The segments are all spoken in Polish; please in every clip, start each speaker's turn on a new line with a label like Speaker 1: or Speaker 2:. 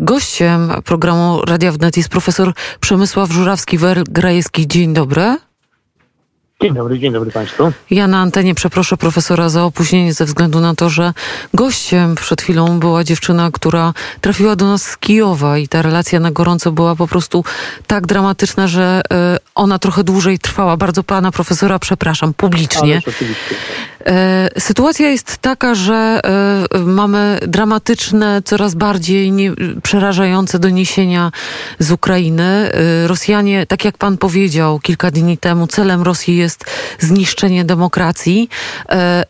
Speaker 1: Gościem programu Radia Wnet jest profesor Przemysław Żurawski-Grajewski. Dzień dobry.
Speaker 2: Dzień dobry, dzień dobry Państwu.
Speaker 1: Ja na antenie przeproszę profesora za opóźnienie ze względu na to, że gościem przed chwilą była dziewczyna, która trafiła do nas z Kijowa i ta relacja na gorąco była po prostu tak dramatyczna, że e, ona trochę dłużej trwała. Bardzo pana profesora przepraszam publicznie. E, sytuacja jest taka, że e, mamy dramatyczne, coraz bardziej nie, przerażające doniesienia z Ukrainy. Rosjanie, tak jak pan powiedział kilka dni temu, celem Rosji jest jest zniszczenie demokracji. E,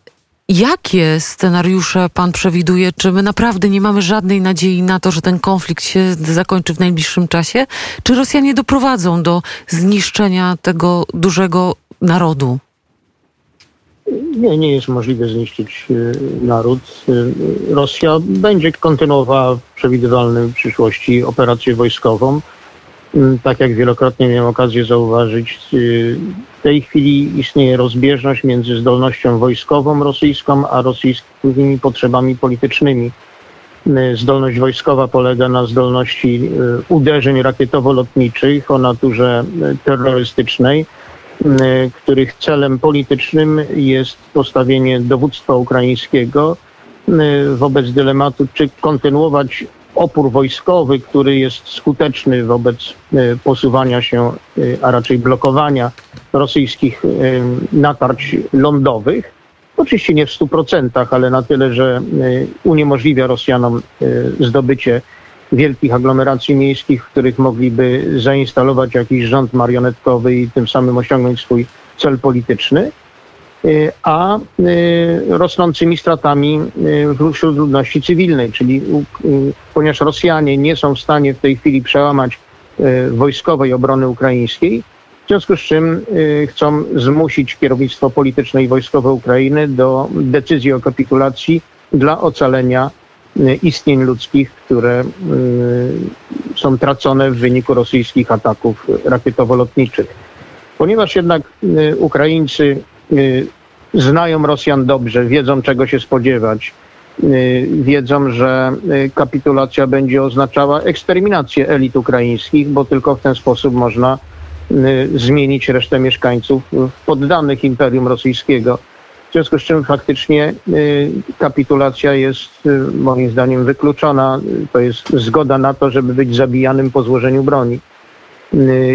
Speaker 1: jakie scenariusze pan przewiduje? Czy my naprawdę nie mamy żadnej nadziei na to, że ten konflikt się zakończy w najbliższym czasie? Czy Rosjanie doprowadzą do zniszczenia tego dużego narodu?
Speaker 2: Nie, nie jest możliwe zniszczyć e, naród. E, Rosja będzie kontynuowała w przewidywalnej przyszłości operację wojskową. Mm, tak jak wielokrotnie miałem okazję zauważyć, y, w tej chwili istnieje rozbieżność między zdolnością wojskową rosyjską, a rosyjskimi potrzebami politycznymi. Y, zdolność wojskowa polega na zdolności y, uderzeń rakietowo-lotniczych o naturze terrorystycznej, których celem politycznym jest postawienie dowództwa ukraińskiego wobec dylematu, czy kontynuować opór wojskowy, który jest skuteczny wobec e, posuwania się, e, a raczej blokowania rosyjskich e, natarć lądowych. Oczywiście nie w 100%, ale na tyle, że uniemożliwia Rosjanom zdobycie wielkich aglomeracji miejskich, w których mogliby zainstalować jakiś rząd marionetkowy i tym samym osiągnąć swój cel polityczny. Y, a y, rosnącymi stratami y, wśród ludności cywilnej, czyli ponieważ Rosjanie nie są w stanie w tej chwili przełamać wojskowej obrony ukraińskiej, w związku z czym chcą zmusić kierownictwo polityczne i wojskowe Ukrainy do decyzji o kapitulacji dla ocalenia istnień ludzkich, które są tracone w wyniku rosyjskich ataków rakietowo-lotniczych. Ponieważ jednak Ukraińcy znają Rosjan dobrze, wiedzą czego się spodziewać. Y, wiedzą, że y, kapitulacja będzie oznaczała eksterminację elit ukraińskich, bo tylko w ten sposób można zmienić resztę mieszkańców poddanych Imperium Rosyjskiego. W związku z czym faktycznie kapitulacja jest moim zdaniem wykluczona. To jest zgoda na to, żeby być zabijanym po złożeniu broni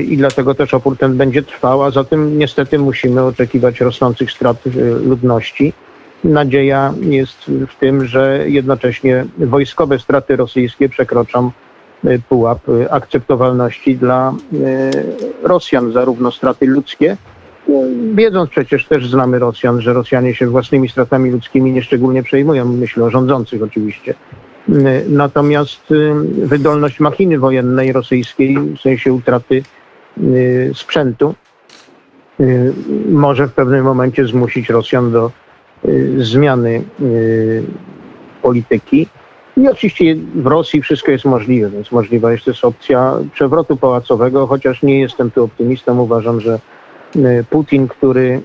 Speaker 2: i dlatego też opór ten będzie trwał, a zatem niestety musimy oczekiwać rosnących strat y, ludności. Nadzieja jest w tym, że jednocześnie wojskowe straty rosyjskie przekroczą y, pułap y, akceptowalności dla Rosjan, zarówno straty ludzkie, wiedząc przecież też znamy Rosjan, że Rosjanie się własnymi stratami ludzkimi nieszczególnie przejmują, myślę o rządzących oczywiście. Natomiast y, wydolność machiny wojennej rosyjskiej, w sensie utraty y, sprzętu, y, może w pewnym momencie zmusić Rosjan do zmiany polityki. I oczywiście w Rosji wszystko jest możliwe, więc możliwa jest też opcja przewrotu pałacowego, chociaż nie jestem tu optymistą. Uważam, że Putin, który,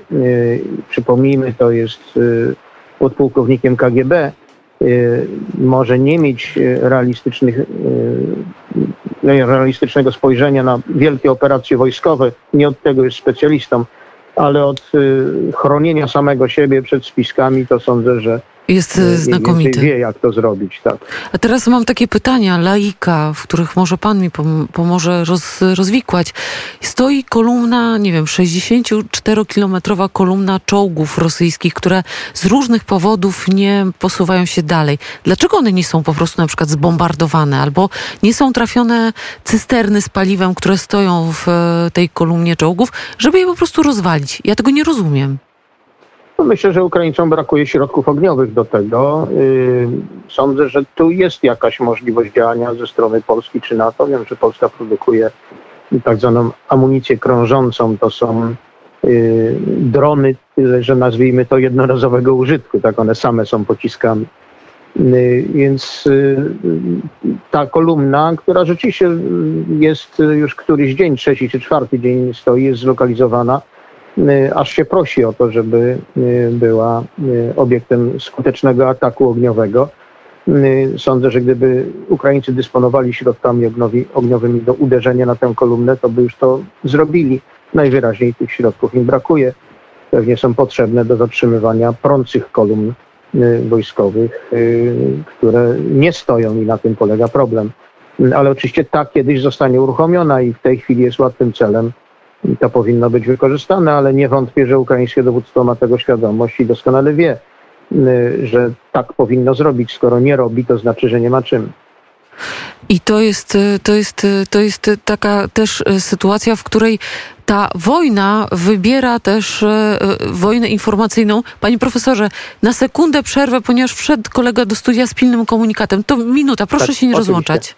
Speaker 2: przypomnijmy, to jest podpułkownikiem KGB, może nie mieć y, realistycznych, y, realistycznego spojrzenia na wielkie operacje wojskowe, nie od tego jest specjalistą, ale od chronienia samego siebie przed spiskami, to sądzę, że
Speaker 1: jest znakomity.
Speaker 2: Wie, jak to zrobić, tak.
Speaker 1: A teraz mam takie pytania, laika, w których może pan mi pomoże roz, rozwikłać. Stoi kolumna, nie wiem, 64-kilometrowa kolumna czołgów rosyjskich, które z różnych powodów nie posuwają się dalej. Dlaczego one nie są po prostu na przykład zbombardowane, albo nie są trafione cysterny z paliwem, które stoją w e, tej kolumnie czołgów, żeby je po prostu rozwalić? Ja tego nie rozumiem.
Speaker 2: No myślę, że Ukraińcom brakuje środków ogniowych do tego. Y, sądzę, że tu jest jakaś możliwość działania ze strony Polski czy NATO. Wiem, że Polska produkuje tak zwaną amunicję krążącą. To są y, drony, że nazwijmy to jednorazowego użytku. Tak one same są pociskami. Y, więc ta kolumna, która rzeczywiście jest już któryś dzień, trzeci czy czwarty dzień stoi, jest zlokalizowana aż się prosi o to, żeby y, była y, obiektem skutecznego ataku ogniowego. Sądzę, że gdyby Ukraińcy dysponowali środkami ogniowymi do uderzenia na tę kolumnę, to by już to zrobili. Najwyraźniej tych środków im brakuje. Pewnie są potrzebne do zatrzymywania prących kolumn wojskowych, które nie stoją i na tym polega problem. Ale oczywiście ta kiedyś zostanie uruchomiona i w tej chwili jest łatwym celem to powinno być wykorzystane, ale nie wątpię, że ukraińskie dowództwo ma tego świadomość i doskonale wie, y, że tak powinno zrobić. Skoro nie robi, to znaczy, że nie ma czym.
Speaker 1: I to jest, y, to jest, y, to jest taka też sytuacja, w której ta wojna wybiera też e, wojnę informacyjną. Panie profesorze, na sekundę przerwę, ponieważ wszedł kolega do studia z pilnym komunikatem. To minuta, proszę tak, się nie oczywiście. rozłączać.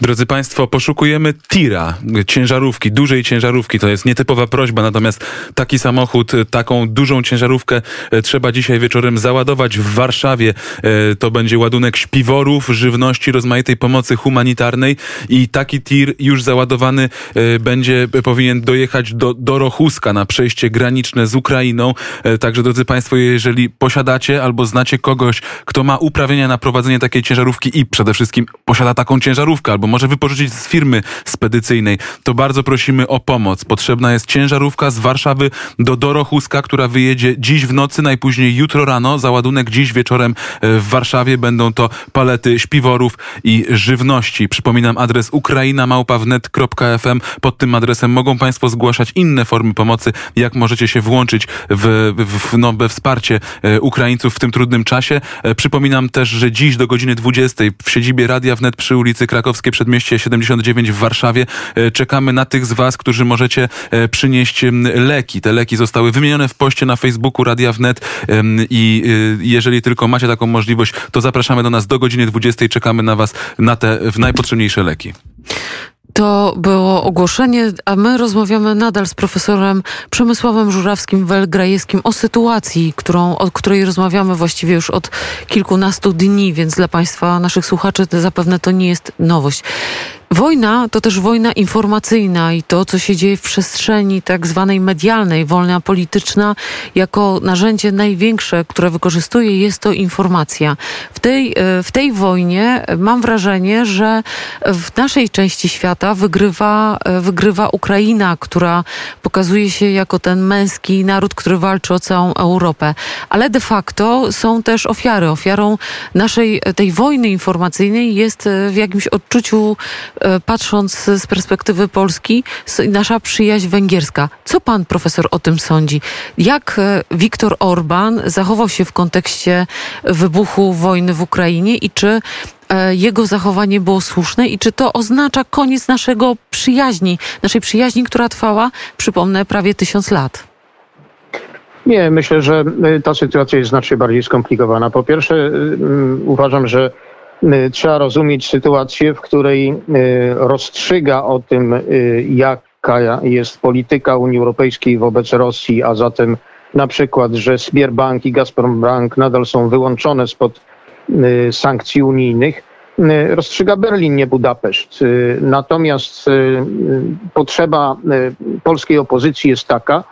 Speaker 3: Drodzy Państwo, poszukujemy tira, ciężarówki, dużej ciężarówki. To jest nietypowa prośba, natomiast taki samochód, taką dużą ciężarówkę e, trzeba dzisiaj wieczorem załadować w Warszawie. E, to będzie ładunek śpiworów, żywności, rozmaitej pomocy humanitarnej i taki tir już załadowany e, będzie, powinien dojechać do, do Rochuska na przejście graniczne z Ukrainą. Także drodzy Państwo, jeżeli posiadacie albo znacie kogoś, kto ma uprawnienia na prowadzenie takiej ciężarówki i przede wszystkim posiada taką ciężarówkę albo może wypożyczyć z firmy spedycyjnej, to bardzo prosimy o pomoc. Potrzebna jest ciężarówka z Warszawy do Dorochuska, która wyjedzie dziś w nocy, najpóźniej jutro rano. Załadunek dziś wieczorem e, w Warszawie. Będą to palety śpiworów i żywności. Przypominam adres ukrainamałpawnet.fm. Pod tym adresem mogą Państwo zgłaszać inne formy pomocy, jak możecie się włączyć w, w, no, we wsparcie e, Ukraińców w tym trudnym czasie. E, przypominam też, że dziś do godziny 20 w siedzibie Radia Wnet przy ulicy Krakowskiej Przedmieście 79 w Warszawie. E, czekamy na tych z Was, którzy możecie przynieść leki. Te leki zostały wymienione w poście na Facebooku Radia Wnet i jeżeli tylko macie taką możliwość, to zapraszamy do nas do godziny 20. Czekamy na Was na te najpotrzebniejsze leki.
Speaker 1: To było ogłoszenie, a my rozmawiamy nadal z profesorem Przemysławem Żurawskim-Welgrajewskim o sytuacji, którą, o której rozmawiamy właściwie już od kilkunastu dni, więc dla Państwa, naszych słuchaczy, zapewne to nie jest nowość. Wojna to też wojna informacyjna i to, co się dzieje w przestrzeni tak zwanej medialnej, wolna polityczna, jako narzędzie największe, które wykorzystuje, jest to informacja. W tej, e, w tej wojnie mam wrażenie, że w naszej części świata wygrywa, e, wygrywa Ukraina, która pokazuje się jako ten męski naród, który walczy o całą Europę. Ale de facto są też ofiary. Ofiarą naszej tej wojny informacyjnej jest e, w jakimś odczuciu patrząc z perspektywy Polski, nasza przyjaźń węgierska. Co pan profesor o tym sądzi? Jak e, Viktor Orban zachował się w kontekście wybuchu wojny w Ukrainie i czy e, jego zachowanie było słuszne i czy to oznacza koniec naszego przyjaźni, naszej przyjaźni, która trwała, przypomnę, prawie tysiąc lat?
Speaker 2: Nie, myślę, że ta sytuacja jest znacznie bardziej skomplikowana. Po pierwsze, uważam, że trzeba rozumieć sytuację, w której y, rozstrzyga o tym, y, jaka jest polityka Unii Europejskiej wobec Rosji, a zatem na przykład, że Sberbank i Gazprombank nadal są wyłączone spod sankcji unijnych, rozstrzyga Berlin, nie Budapeszt. Natomiast potrzeba polskiej opozycji jest taka,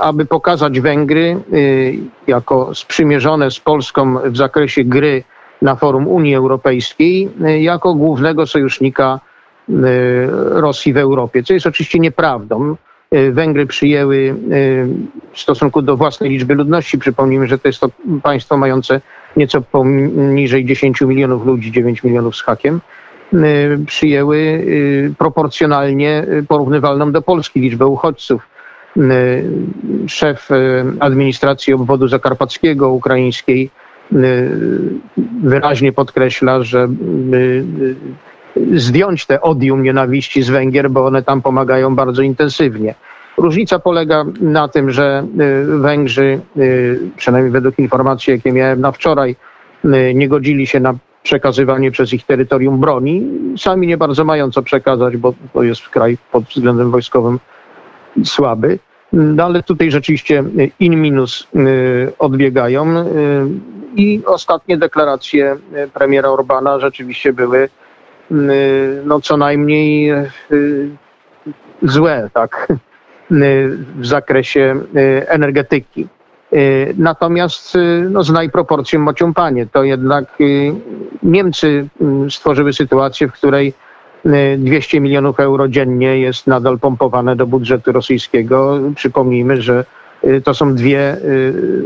Speaker 2: aby pokazać Węgry jako sprzymierzone z Polską w zakresie gry na forum Unii Europejskiej y, jako głównego sojusznika y, Rosji w Europie, co jest oczywiście nieprawdą. Y, Węgry przyjęły w stosunku do własnej liczby ludności, przypomnijmy, że to jest to państwo mające nieco poniżej 10 milionów ludzi, 9 milionów z hakiem, przyjęły proporcjonalnie porównywalną do Polski liczbę uchodźców. Szef administracji obwodu zakarpackiego ukraińskiej wyraźnie podkreśla, że y, y, zdjąć te odium nienawiści z Węgier, bo one tam pomagają bardzo intensywnie. Różnica polega na tym, że Węgrzy, przynajmniej według informacji, jakie miałem na wczoraj, nie godzili się na przekazywanie przez ich terytorium broni. Sami nie bardzo mają co przekazać, bo to jest kraj pod względem wojskowym słaby. No ale tutaj rzeczywiście in minus odbiegają i ostatnie deklaracje e, premiera Orbana rzeczywiście były no, co najmniej e, złe, tak, w zakresie e, energetyki. Natomiast no, znaj proporcje mocią panie. To jednak Niemcy mm, stworzyły sytuację, w której 200 milionów euro dziennie jest nadal pompowane do budżetu rosyjskiego. Przypomnijmy, że to są dwie,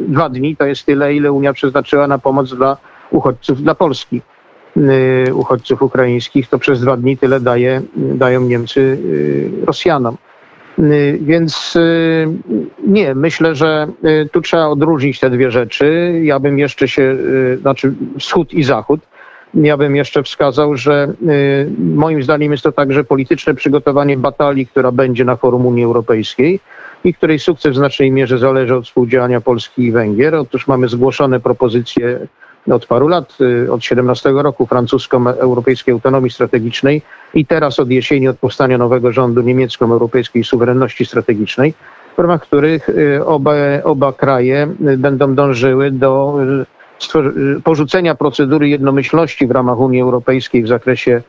Speaker 2: dwa dni, to jest tyle, ile Unia przeznaczyła na pomoc dla uchodźców dla Polski. Y, uchodźców ukraińskich, to przez dwa dni tyle daje, dają Niemcy y, Rosjanom. Y, więc nie, myślę, że tu trzeba odróżnić te dwie rzeczy. Ja bym jeszcze się, znaczy wschód i zachód, ja bym jeszcze wskazał, że moim zdaniem jest to także polityczne przygotowanie batalii, która będzie na forum Unii Europejskiej i której sukces w znacznej mierze zależy od współdziałania Polski i Węgier. Otóż mamy zgłoszone propozycje od paru lat, y, od 17 roku francusko-europejskiej autonomii strategicznej i teraz od jesieni, od powstania nowego rządu niemiecko-europejskiej suwerenności strategicznej, w ramach których y, oba, oba kraje y, będą dążyły do porzucenia procedury jednomyślności w ramach Unii Europejskiej w zakresie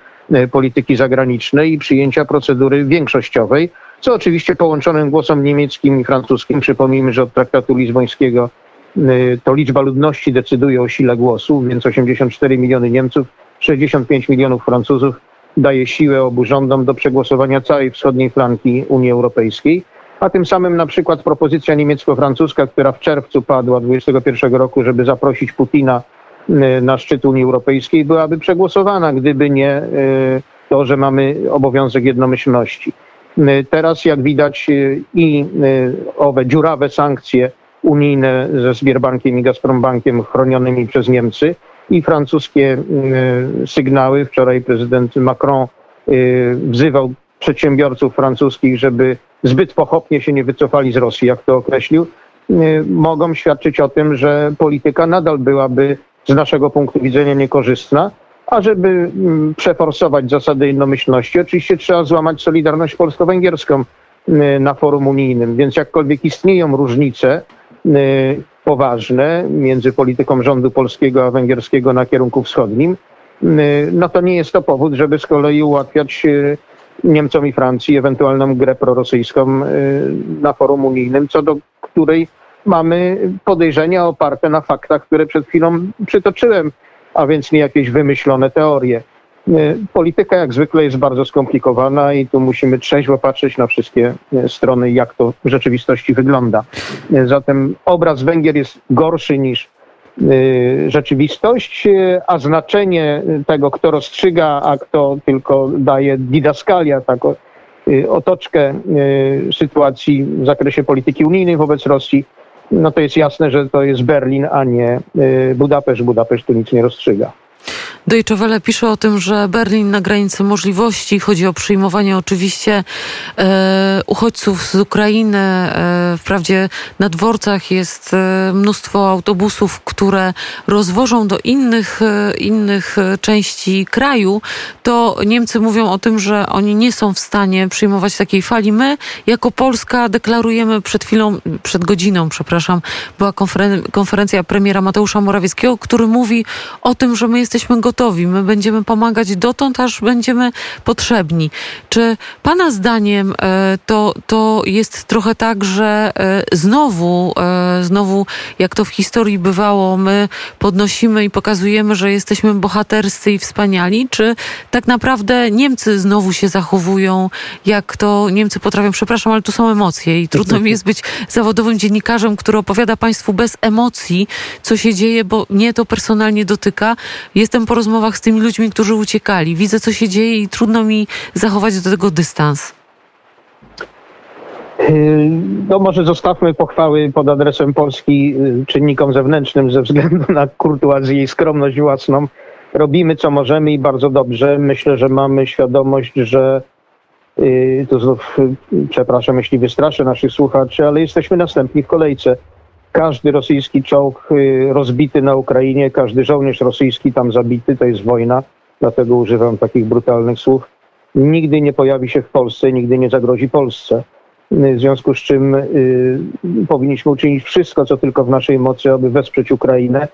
Speaker 2: polityki zagranicznej i przyjęcia procedury większościowej, co oczywiście połączonym głosem niemieckim i francuskim, przypomnijmy, że od traktatu lizbońskiego Y, to liczba ludności decyduje o sile głosu, więc 84 miliony Niemców, 65 milionów Francuzów daje siłę obu rządom do przegłosowania całej wschodniej flanki Unii Europejskiej. A tym samym na przykład propozycja niemiecko-francuska, która w czerwcu padła 2021 roku, żeby zaprosić Putina y, na szczyt Unii Europejskiej, byłaby przegłosowana, gdyby nie y, to, że mamy obowiązek jednomyślności. Teraz, jak widać, i owe dziurawe sankcje unijne ze Sbierbankiem i Gazprombankiem chronionymi przez Niemcy i francuskie y, sygnały. Wczoraj prezydent Macron y, wzywał przedsiębiorców francuskich, żeby zbyt pochopnie się nie wycofali z Rosji, jak to określił, y, mogą świadczyć o tym, że polityka nadal byłaby z naszego punktu widzenia niekorzystna, a żeby mm, przeforsować zasady jednomyślności, oczywiście trzeba złamać solidarność polsko-węgierską na forum unijnym. Więc jakkolwiek istnieją różnice, Y, poważne między polityką rządu polskiego a węgierskiego na kierunku wschodnim, y, no to nie jest to powód, żeby z kolei ułatwiać y, Niemcom i Francji ewentualną grę prorosyjską na forum unijnym, co do której mamy podejrzenia oparte na faktach, które przed chwilą przytoczyłem, a więc nie jakieś wymyślone teorie. E, polityka jak zwykle jest bardzo skomplikowana i tu musimy trzeźwo patrzeć na wszystkie e, strony, jak to w rzeczywistości wygląda. E, zatem obraz Węgier jest gorszy niż rzeczywistość, a znaczenie tego, kto rozstrzyga, a kto tylko daje didaskalia, taką otoczkę sytuacji w zakresie polityki unijnej wobec Rosji, no to jest jasne, że to jest Berlin, a nie Budapeszt. Budapeszt tu nic nie rozstrzyga.
Speaker 1: Deutsche Welle pisze o tym, że Berlin na granicy możliwości. Chodzi o przyjmowanie oczywiście e, uchodźców z Ukrainy. E, wprawdzie na dworcach jest e, mnóstwo autobusów, które rozwożą do innych, e, innych części kraju. To Niemcy mówią o tym, że oni nie są w stanie przyjmować takiej fali. My jako Polska deklarujemy przed chwilą, przed godziną, przepraszam, była konferen- konferencja premiera Mateusza Morawieckiego, który mówi o tym, że my jesteśmy gotowi gotowi. My będziemy pomagać dotąd, aż będziemy potrzebni. Czy Pana zdaniem e, to, to jest trochę tak, że e, znowu, e, znowu, jak to w historii bywało, my podnosimy i pokazujemy, że jesteśmy bohaterscy i wspaniali? Czy tak naprawdę Niemcy znowu się zachowują, jak to Niemcy potrafią? Przepraszam, ale tu są emocje i trudno mi jest być zawodowym dziennikarzem, który opowiada Państwu bez emocji, co się dzieje, bo mnie to personalnie dotyka. Jestem po rozmowach z tymi ludźmi, którzy uciekali. Widzę, co się dzieje i trudno mi zachować do tego dystans.
Speaker 2: Yy, no może zostawmy pochwały pod adresem Polski yy, czynnikom zewnętrznym ze względu na kurtuazję i skromność własną. Robimy co możemy i bardzo dobrze. Myślę, że mamy świadomość, że yy, tu znów przepraszam, jeśli wystraszę naszych słuchaczy, ale jesteśmy następni w kolejce każdy rosyjski czołg y, rozbity na Ukrainie, każdy żołnierz rosyjski tam zabity, to jest wojna, dlatego używam takich brutalnych słów, nigdy nie pojawi się w Polsce, nigdy nie zagrozi Polsce. Y, w związku z czym y, powinniśmy uczynić wszystko, co tylko w naszej mocy, aby wesprzeć Ukrainę,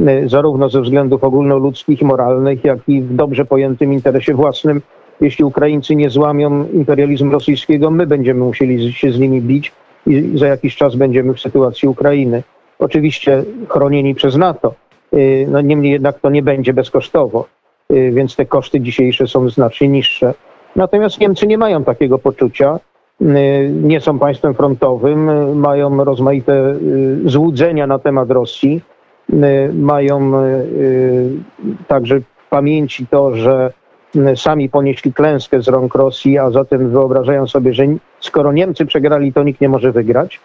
Speaker 2: y, zarówno ze względów ogólnoludzkich i moralnych, jak i w dobrze pojętym interesie własnym. Jeśli Ukraińcy nie złamią imperializmu rosyjskiego, my będziemy musieli się z nimi bić i za jakiś czas będziemy w sytuacji Ukrainy. oczywiście chronieni przez NATO. No niemniej jednak to nie będzie bezkosztowo, więc te koszty dzisiejsze są znacznie niższe. Natomiast Niemcy nie mają takiego poczucia, nie są państwem frontowym, mają rozmaite złudzenia na temat Rosji, mają także pamięci to, że sami ponieśli klęskę z rąk Rosji, a zatem wyobrażają sobie, że skoro Niemcy przegrali, to nikt nie może wygrać.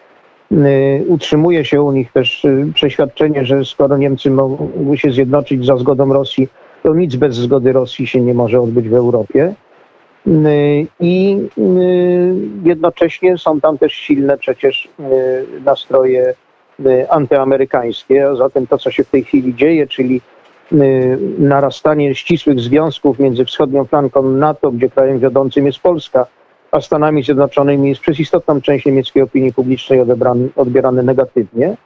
Speaker 2: Utrzymuje się u nich też przeświadczenie, że skoro Niemcy mogły się zjednoczyć za zgodą Rosji, to nic bez zgody Rosji się nie może odbyć w Europie. I jednocześnie są tam też silne przecież nastroje antyamerykańskie, a zatem to, co się w tej chwili dzieje, czyli narastanie ścisłych związków między wschodnią flanką NATO, gdzie krajem wiodącym jest Polska, a Stanami Zjednoczonymi jest przez istotną część niemieckiej opinii publicznej odebrany, odbierane negatywnie.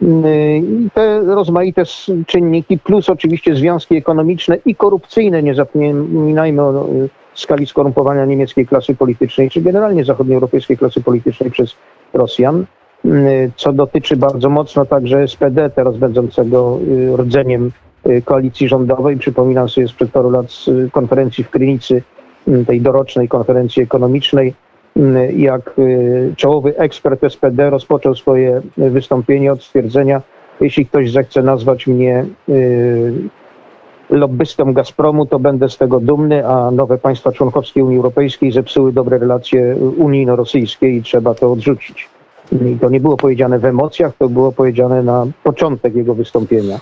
Speaker 2: I te rozmaite czynniki, plus oczywiście związki ekonomiczne i korupcyjne, nie zapominajmy o skali skorumpowania niemieckiej klasy politycznej, czy generalnie zachodnioeuropejskiej klasy politycznej przez Rosjan, co dotyczy bardzo mocno także SPD, teraz będącego rdzeniem koalicji rządowej. Przypominam sobie sprzed paru lat z konferencji w Krynicy, tej dorocznej konferencji ekonomicznej, jak czołowy ekspert SPD rozpoczął swoje wystąpienie od stwierdzenia, jeśli ktoś zechce nazwać mnie lobbystą Gazpromu, to będę z tego dumny, a nowe państwa członkowskie Unii Europejskiej zepsuły dobre relacje unijno-rosyjskie i trzeba to odrzucić. I to nie było powiedziane w emocjach, to było powiedziane na początek jego wystąpienia.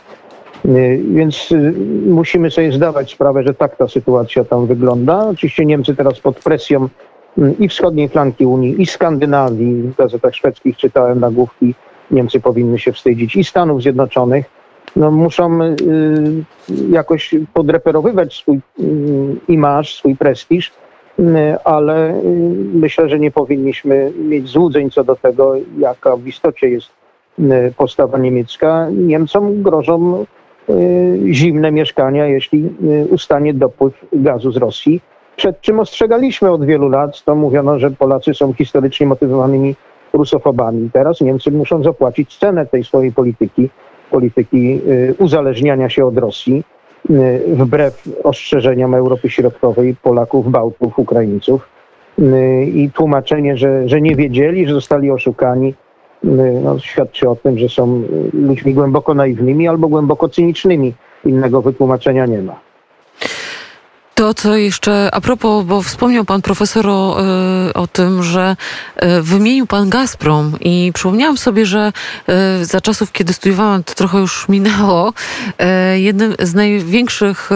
Speaker 2: Więc musimy sobie zdawać sprawę, że tak ta sytuacja tam wygląda. Oczywiście Niemcy teraz pod presją i wschodniej flanki Unii, i Skandynawii, w gazetach szwedzkich czytałem nagłówki, Niemcy powinny się wstydzić, i Stanów Zjednoczonych, no, muszą y, jakoś podreperowywać swój y, imaż, swój prestiż, y, ale myślę, że nie powinniśmy mieć złudzeń co do tego, jaka w istocie jest postawa niemiecka. Niemcom grożą zimne mieszkania, jeśli ustanie dopływ gazu z Rosji. Przed czym ostrzegaliśmy od wielu lat, to mówiono, że Polacy są historycznie motywowanymi rusofobami. Teraz Niemcy muszą zapłacić cenę tej swojej polityki polityki y, uzależniania się od Rosji, y, wbrew ostrzeżeniom Europy Środkowej, Polaków, Bałtów, Ukraińców. Y, I tłumaczenie, że, że nie wiedzieli, że zostali oszukani, no, świadczy o tym, że są ludźmi głęboko naiwnymi albo głęboko cynicznymi. Innego wytłumaczenia nie ma.
Speaker 1: To, co jeszcze a propos, bo wspomniał pan profesor o, e, o tym, że e, wymienił pan Gazprom i przypomniałam sobie, że e, za czasów, kiedy studiowałam, to trochę już minęło, jednym z największych,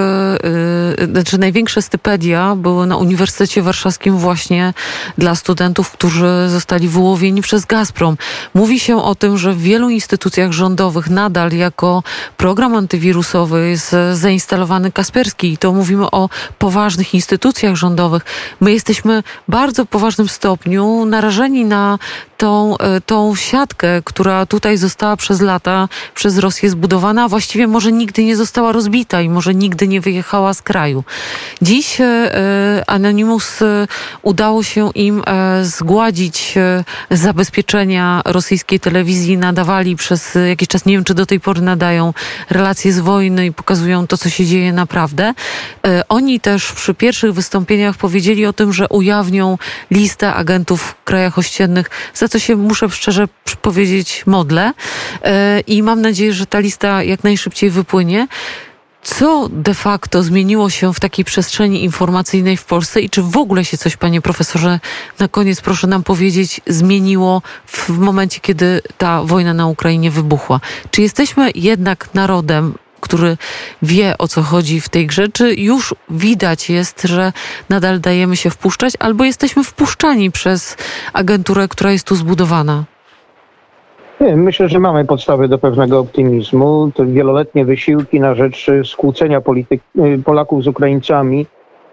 Speaker 1: znaczy największe stypendia były na Uniwersytecie Warszawskim właśnie dla studentów, którzy zostali wyłowieni przez Gazprom. Mówi się o tym, że w wielu instytucjach rządowych nadal jako program antywirusowy jest zainstalowany Kasperski i to mówimy o poważnych instytucjach rządowych. My jesteśmy w bardzo poważnym stopniu narażeni na tą, e, tą siatkę, która tutaj została przez lata przez Rosję zbudowana, a właściwie może nigdy nie została rozbita i może nigdy nie wyjechała z kraju. Dziś e, Anonymous e, udało się im zgładzić zabezpieczenia rosyjskiej telewizji. Nadawali przez jakiś czas, nie wiem czy do tej pory nadają relacje z wojny i pokazują to, co się dzieje naprawdę. Oni też przy pierwszych wystąpieniach powiedzieli o tym, że ujawnią listę agentów w krajach ościennych, za co się muszę szczerze powiedzieć modlę e, i mam nadzieję, że ta lista jak najszybciej wypłynie. Co de facto zmieniło się w takiej przestrzeni informacyjnej w Polsce i czy w ogóle się coś, panie profesorze, na koniec proszę nam powiedzieć, zmieniło w momencie, kiedy ta wojna na Ukrainie wybuchła? Czy jesteśmy jednak narodem który wie o co chodzi w tej grze, czy już widać jest, że nadal dajemy się wpuszczać, albo jesteśmy wpuszczani przez agenturę, która jest tu zbudowana?
Speaker 2: Myślę, że mamy podstawy do pewnego optymizmu. To wieloletnie wysiłki na rzecz skłócenia polityk, y, Polaków z Ukraińcami,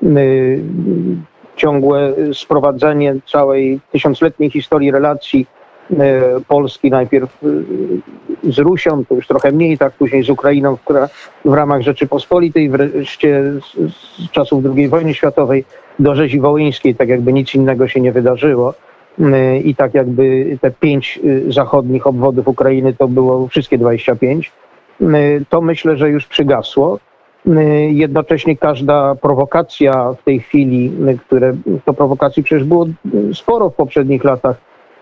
Speaker 2: y, ciągłe sprowadzenie całej tysiącletniej historii relacji Polski najpierw z Rusią, to już trochę mniej, tak później z Ukrainą, która w ramach Rzeczypospolitej, wreszcie z, z czasów II wojny światowej do rzezi wołyńskiej, tak jakby nic innego się nie wydarzyło. y, i tak jakby te pięć zachodnich obwodów Ukrainy to było wszystkie 25, y, to myślę, że już przygasło. Jednocześnie każda prowokacja w tej chwili, które to prowokacji przecież było sporo w poprzednich latach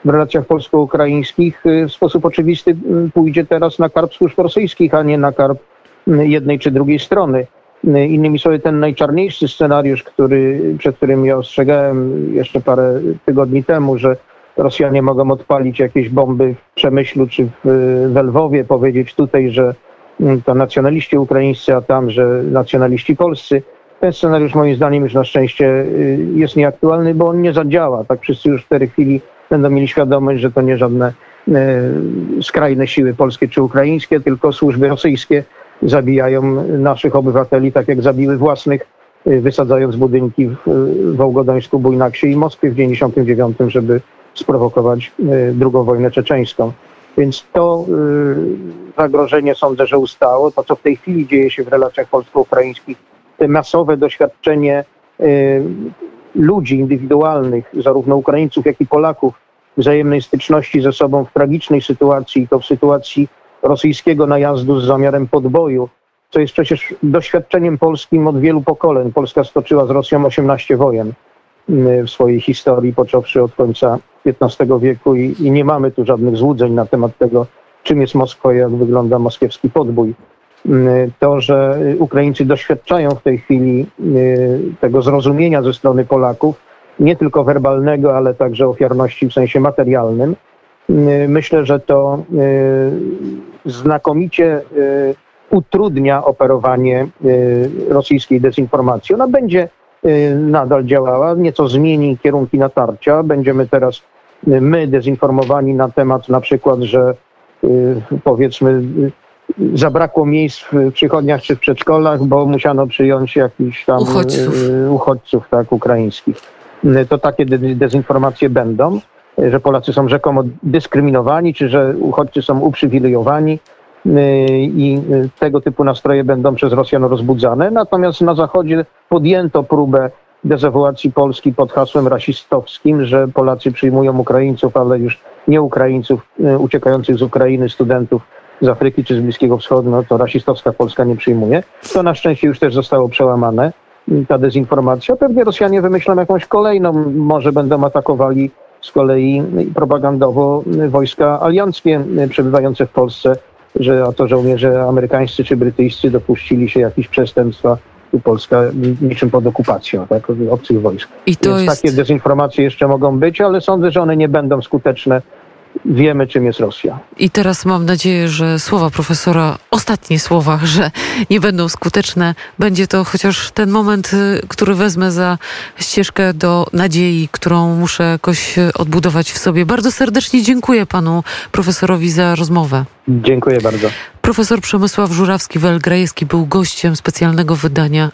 Speaker 2: w relacjach polsko-ukraińskich, w sposób oczywisty pójdzie teraz na karb służb rosyjskich, a nie na karb jednej czy drugiej strony. Innymi słowy, ten najczarniejszy scenariusz, który, przed którym ja ostrzegałem jeszcze parę tygodni temu, że Rosjanie mogą odpalić jakieś bomby w Przemyślu czy w, Lwowie, powiedzieć tutaj, że to nacjonaliści ukraińscy, a tam, że nacjonaliści polscy. Ten scenariusz moim zdaniem już na szczęście y, jest nieaktualny, bo on nie zadziała. Tak wszyscy już w tej chwili będą mieli świadomość, że to nie żadne y, skrajne siły polskie czy ukraińskie, tylko służby rosyjskie zabijają naszych obywateli, tak jak zabiły własnych, y, wysadzając budynki w Wołgodańsku, Bujnaksie i Moskwie w 1999, żeby sprowokować y, drugą wojnę czeczeńską. Więc to zagrożenie sądzę, że ustało. To, co w tej chwili dzieje się w relacjach polsko-ukraińskich, te masowe doświadczenie ludzi indywidualnych, zarówno Ukraińców, jak i Polaków, wzajemnej styczności ze sobą w tragicznej sytuacji, to w sytuacji rosyjskiego najazdu z zamiarem podboju, co jest przecież doświadczeniem polskim od wielu pokoleń. Polska stoczyła z Rosją 18 wojen mm, w swojej historii, począwszy od końca XV wieku i, i nie mamy tu żadnych złudzeń na temat tego, czym jest Moskwa i jak wygląda moskiewski podbój. Mm, to, że Ukraińcy doświadczają w tej chwili mm, tego zrozumienia ze strony Polaków, nie tylko werbalnego, ale także ofiarności w sensie materialnym, myślę, że to znakomicie y, utrudnia operowanie y, rosyjskiej dezinformacji. Ona będzie y, nadal działała, nieco zmieni kierunki natarcia. Będziemy teraz my dezinformowani na temat na przykład, że powiedzmy zabrakło miejsc w przychodniach czy w przedszkolach, bo musiano przyjąć jakichś tam
Speaker 1: uchodźców,
Speaker 2: uchodźców tak, ukraińskich. To takie dezinformacje będą że Polacy są rzekomo dyskryminowani, czy że uchodźcy są uprzywilejowani i tego typu nastroje będą przez Rosjan rozbudzane. Natomiast na Zachodzie podjęto próbę dezawuacji Polski pod hasłem rasistowskim, że Polacy przyjmują Ukraińców, ale już nie Ukraińców uciekających z Ukrainy, studentów z Afryki czy z Bliskiego Wschodu, no to rasistowska Polska nie przyjmuje. To na szczęście już też zostało przełamane, ta dezinformacja. Pewnie Rosjanie wymyślą jakąś kolejną, może będą atakowali z kolei propagandowo wojska alianckie przebywające w Polsce, że oto żołnierze amerykańscy czy brytyjscy dopuścili się jakichś przestępstwa Polska niczym pod okupacją tak, obcych wojsk. I to Więc jest... takie dezinformacje jeszcze mogą być, ale sądzę, że one nie będą skuteczne wiemy, czym jest Rosja.
Speaker 1: I teraz mam nadzieję, że słowa profesora, ostatnie słowa, że nie będą skuteczne, będzie to chociaż ten moment, y, który wezmę za ścieżkę do nadziei, którą muszę jakoś y, odbudować w sobie. Bardzo serdecznie dziękuję panu profesorowi za rozmowę.
Speaker 2: Dziękuję bardzo.
Speaker 1: Profesor Przemysław Żurawski-Welgrajewski był gościem specjalnego wydania